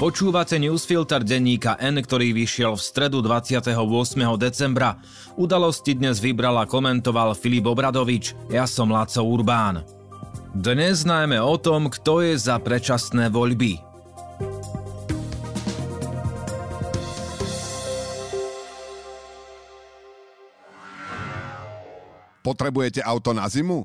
Počúvate newsfilter denníka N, ktorý vyšiel v stredu 28. decembra. Udalosti dnes vybral a komentoval Filip Obradovič, ja som Laco Urbán. Dnes najmä o tom, kto je za predčasné voľby. Potrebujete auto na zimu?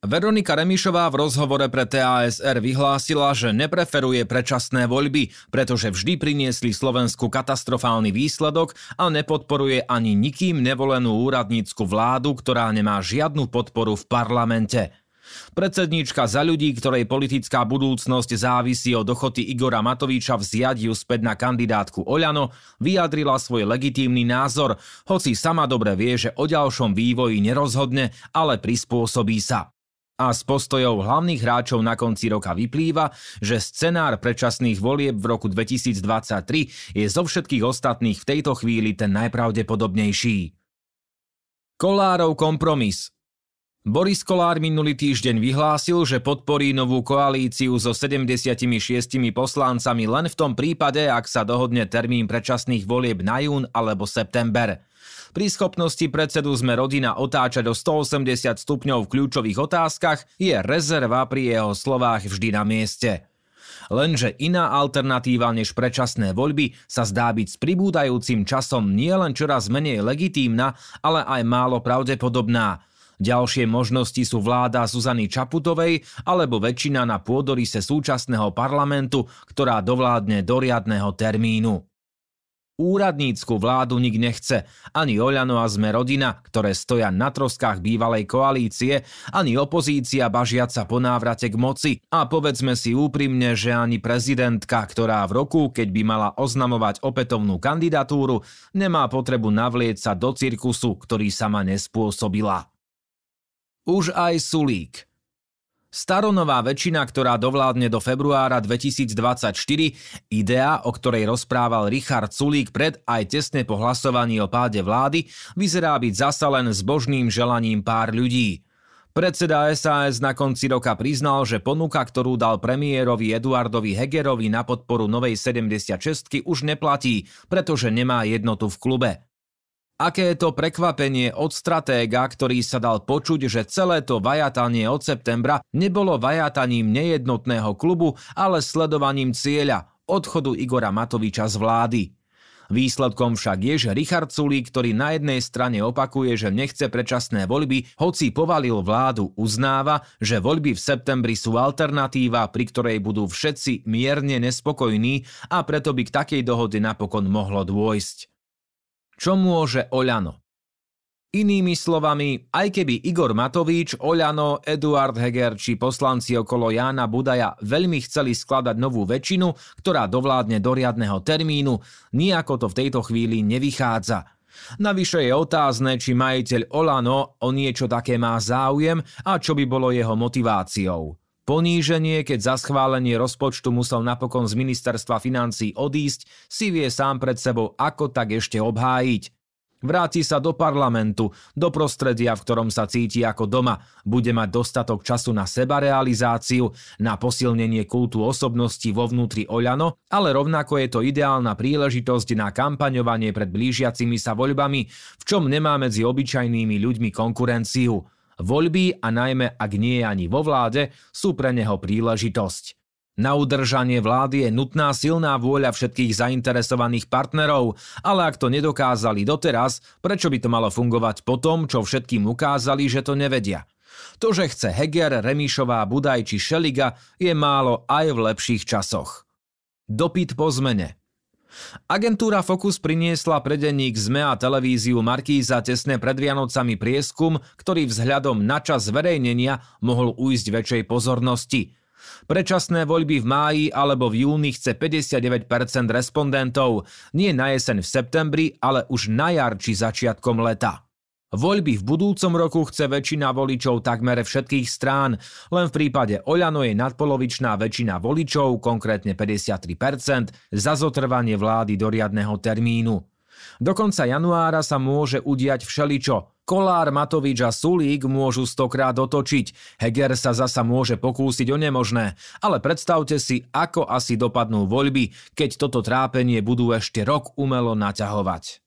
Veronika Remišová v rozhovore pre TASR vyhlásila, že nepreferuje predčasné voľby, pretože vždy priniesli Slovensku katastrofálny výsledok a nepodporuje ani nikým nevolenú úradnícku vládu, ktorá nemá žiadnu podporu v parlamente. Predsedníčka za ľudí, ktorej politická budúcnosť závisí od ochoty Igora Matoviča vziať ju späť na kandidátku Oľano, vyjadrila svoj legitímny názor, hoci sama dobre vie, že o ďalšom vývoji nerozhodne, ale prispôsobí sa a z postojov hlavných hráčov na konci roka vyplýva, že scenár predčasných volieb v roku 2023 je zo všetkých ostatných v tejto chvíli ten najpravdepodobnejší. Kolárov kompromis Boris Kolár minulý týždeň vyhlásil, že podporí novú koalíciu so 76 poslancami len v tom prípade, ak sa dohodne termín predčasných volieb na jún alebo september. Pri schopnosti predsedu sme rodina otáčať do 180 stupňov v kľúčových otázkach je rezerva pri jeho slovách vždy na mieste. Lenže iná alternatíva než predčasné voľby sa zdá byť s pribúdajúcim časom nielen čoraz menej legitímna, ale aj málo pravdepodobná. Ďalšie možnosti sú vláda Zuzany Čaputovej alebo väčšina na pôdorise súčasného parlamentu, ktorá dovládne do riadného termínu. Úradnícku vládu nik nechce, ani Oľano a sme rodina, ktoré stoja na troskách bývalej koalície, ani opozícia bažiaca po návrate k moci. A povedzme si úprimne, že ani prezidentka, ktorá v roku, keď by mala oznamovať opätovnú kandidatúru, nemá potrebu navlieť sa do cirkusu, ktorý sama nespôsobila. Už aj Sulík – Staronová väčšina, ktorá dovládne do februára 2024, idea, o ktorej rozprával Richard Sulík pred aj tesne po hlasovaní o páde vlády, vyzerá byť zasa len zbožným želaním pár ľudí. Predseda SAS na konci roka priznal, že ponuka, ktorú dal premiérovi Eduardovi Hegerovi na podporu novej 76 už neplatí, pretože nemá jednotu v klube. Aké je to prekvapenie od stratéga, ktorý sa dal počuť, že celé to vajatanie od septembra nebolo vajataním nejednotného klubu, ale sledovaním cieľa, odchodu Igora Matoviča z vlády. Výsledkom však je, že Richard Sulík, ktorý na jednej strane opakuje, že nechce predčasné voľby, hoci povalil vládu, uznáva, že voľby v septembri sú alternatíva, pri ktorej budú všetci mierne nespokojní a preto by k takej dohode napokon mohlo dôjsť. Čo môže Oľano? Inými slovami, aj keby Igor Matovič, Oľano, Eduard Heger či poslanci okolo Jána Budaja veľmi chceli skladať novú väčšinu, ktorá dovládne do riadneho termínu, nijako to v tejto chvíli nevychádza. Navyše je otázne, či majiteľ Olano o niečo také má záujem a čo by bolo jeho motiváciou. Poníženie, keď za schválenie rozpočtu musel napokon z ministerstva financí odísť, si vie sám pred sebou ako tak ešte obhájiť. Vráti sa do parlamentu, do prostredia, v ktorom sa cíti ako doma, bude mať dostatok času na sebarealizáciu, na posilnenie kultu osobnosti vo vnútri Oľano, ale rovnako je to ideálna príležitosť na kampaňovanie pred blížiacimi sa voľbami, v čom nemá medzi obyčajnými ľuďmi konkurenciu. Voľby a najmä ak nie je ani vo vláde, sú pre neho príležitosť. Na udržanie vlády je nutná silná vôľa všetkých zainteresovaných partnerov, ale ak to nedokázali doteraz, prečo by to malo fungovať po tom, čo všetkým ukázali, že to nevedia? To, že chce Heger, Remišová, Budaj či Šeliga, je málo aj v lepších časoch. Dopyt po zmene – Agentúra Focus priniesla pre denník ZME a televíziu Markíza tesne pred Vianocami prieskum, ktorý vzhľadom na čas zverejnenia mohol ujsť väčšej pozornosti. Prečasné voľby v máji alebo v júni chce 59% respondentov, nie na jeseň v septembri, ale už na jar či začiatkom leta. Voľby v budúcom roku chce väčšina voličov takmer všetkých strán, len v prípade Oľano je nadpolovičná väčšina voličov, konkrétne 53%, za zotrvanie vlády do riadneho termínu. Do konca januára sa môže udiať všeličo. Kolár, Matovič a Sulík môžu stokrát otočiť, Heger sa zasa môže pokúsiť o nemožné, ale predstavte si, ako asi dopadnú voľby, keď toto trápenie budú ešte rok umelo naťahovať.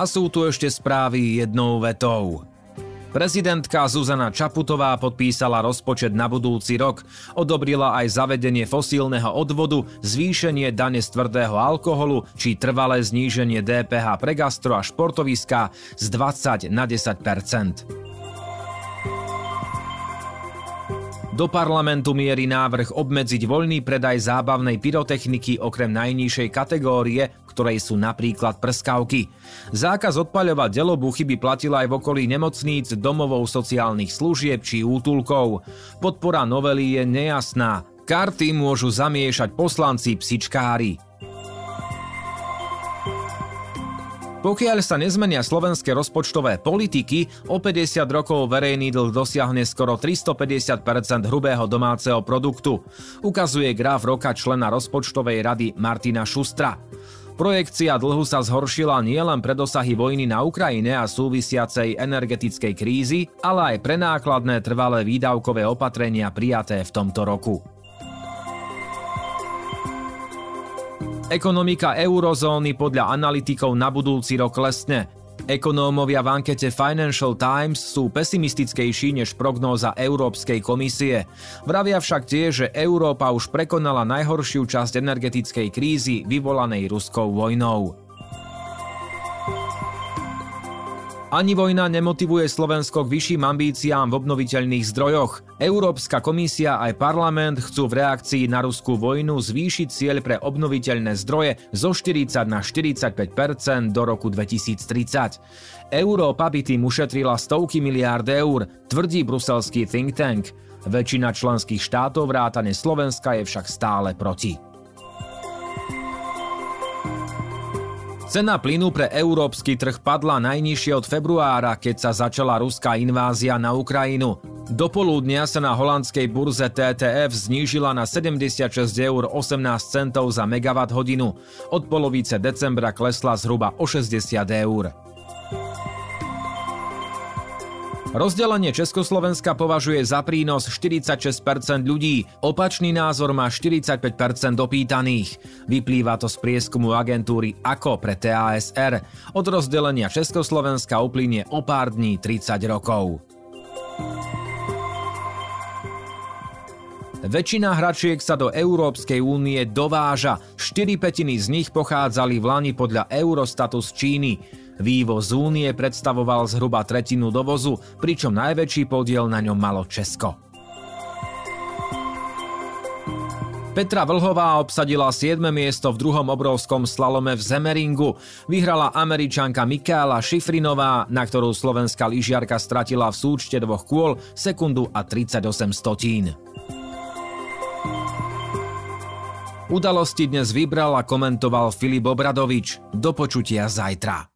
A sú tu ešte správy jednou vetou. Prezidentka Zuzana Čaputová podpísala rozpočet na budúci rok, odobrila aj zavedenie fosílneho odvodu, zvýšenie dane z tvrdého alkoholu či trvalé zníženie DPH pre gastro a športoviská z 20 na 10 Do parlamentu mierí návrh obmedziť voľný predaj zábavnej pyrotechniky okrem najnižšej kategórie, ktorej sú napríklad prskavky. Zákaz odpaľovať delobuchy by platil aj v okolí nemocníc, domovov sociálnych služieb či útulkov. Podpora novely je nejasná. Karty môžu zamiešať poslanci psičkári. Pokiaľ sa nezmenia slovenské rozpočtové politiky, o 50 rokov verejný dlh dosiahne skoro 350% hrubého domáceho produktu, ukazuje graf roka člena rozpočtovej rady Martina Šustra. Projekcia dlhu sa zhoršila nielen pre dosahy vojny na Ukrajine a súvisiacej energetickej krízy, ale aj pre nákladné trvalé výdavkové opatrenia prijaté v tomto roku. Ekonomika eurozóny podľa analytikov na budúci rok klesne. Ekonómovia v ankete Financial Times sú pesimistickejší než prognóza Európskej komisie. Vravia však tiež, že Európa už prekonala najhoršiu časť energetickej krízy vyvolanej ruskou vojnou. Ani vojna nemotivuje Slovensko k vyšším ambíciám v obnoviteľných zdrojoch. Európska komisia aj parlament chcú v reakcii na ruskú vojnu zvýšiť cieľ pre obnoviteľné zdroje zo 40 na 45% do roku 2030. Európa by tým ušetrila stovky miliárd eur, tvrdí bruselský think tank. Väčšina členských štátov vrátane Slovenska je však stále proti. Cena plynu pre európsky trh padla najnižšie od februára, keď sa začala ruská invázia na Ukrajinu. Do poludnia sa na holandskej burze TTF znížila na 76 eur 18 centov za megawatt hodinu. Od polovice decembra klesla zhruba o 60 eur. Rozdelenie Československa považuje za prínos 46% ľudí, opačný názor má 45% opýtaných. Vyplýva to z prieskumu agentúry AKO pre TASR. Od rozdelenia Československa uplynie o pár dní 30 rokov. Väčšina hračiek sa do Európskej únie dováža, 4 petiny z nich pochádzali v Lani podľa Eurostatu z Číny. Vývoz únie predstavoval zhruba tretinu dovozu, pričom najväčší podiel na ňom malo Česko. Petra Vlhová obsadila 7. miesto v druhom obrovskom slalome v Zemeringu. Vyhrala američanka Mikála Šifrinová, na ktorú slovenská lyžiarka stratila v súčte dvoch kôl sekundu a 38 stotín. Udalosti dnes vybral a komentoval Filip Obradovič. Do počutia zajtra.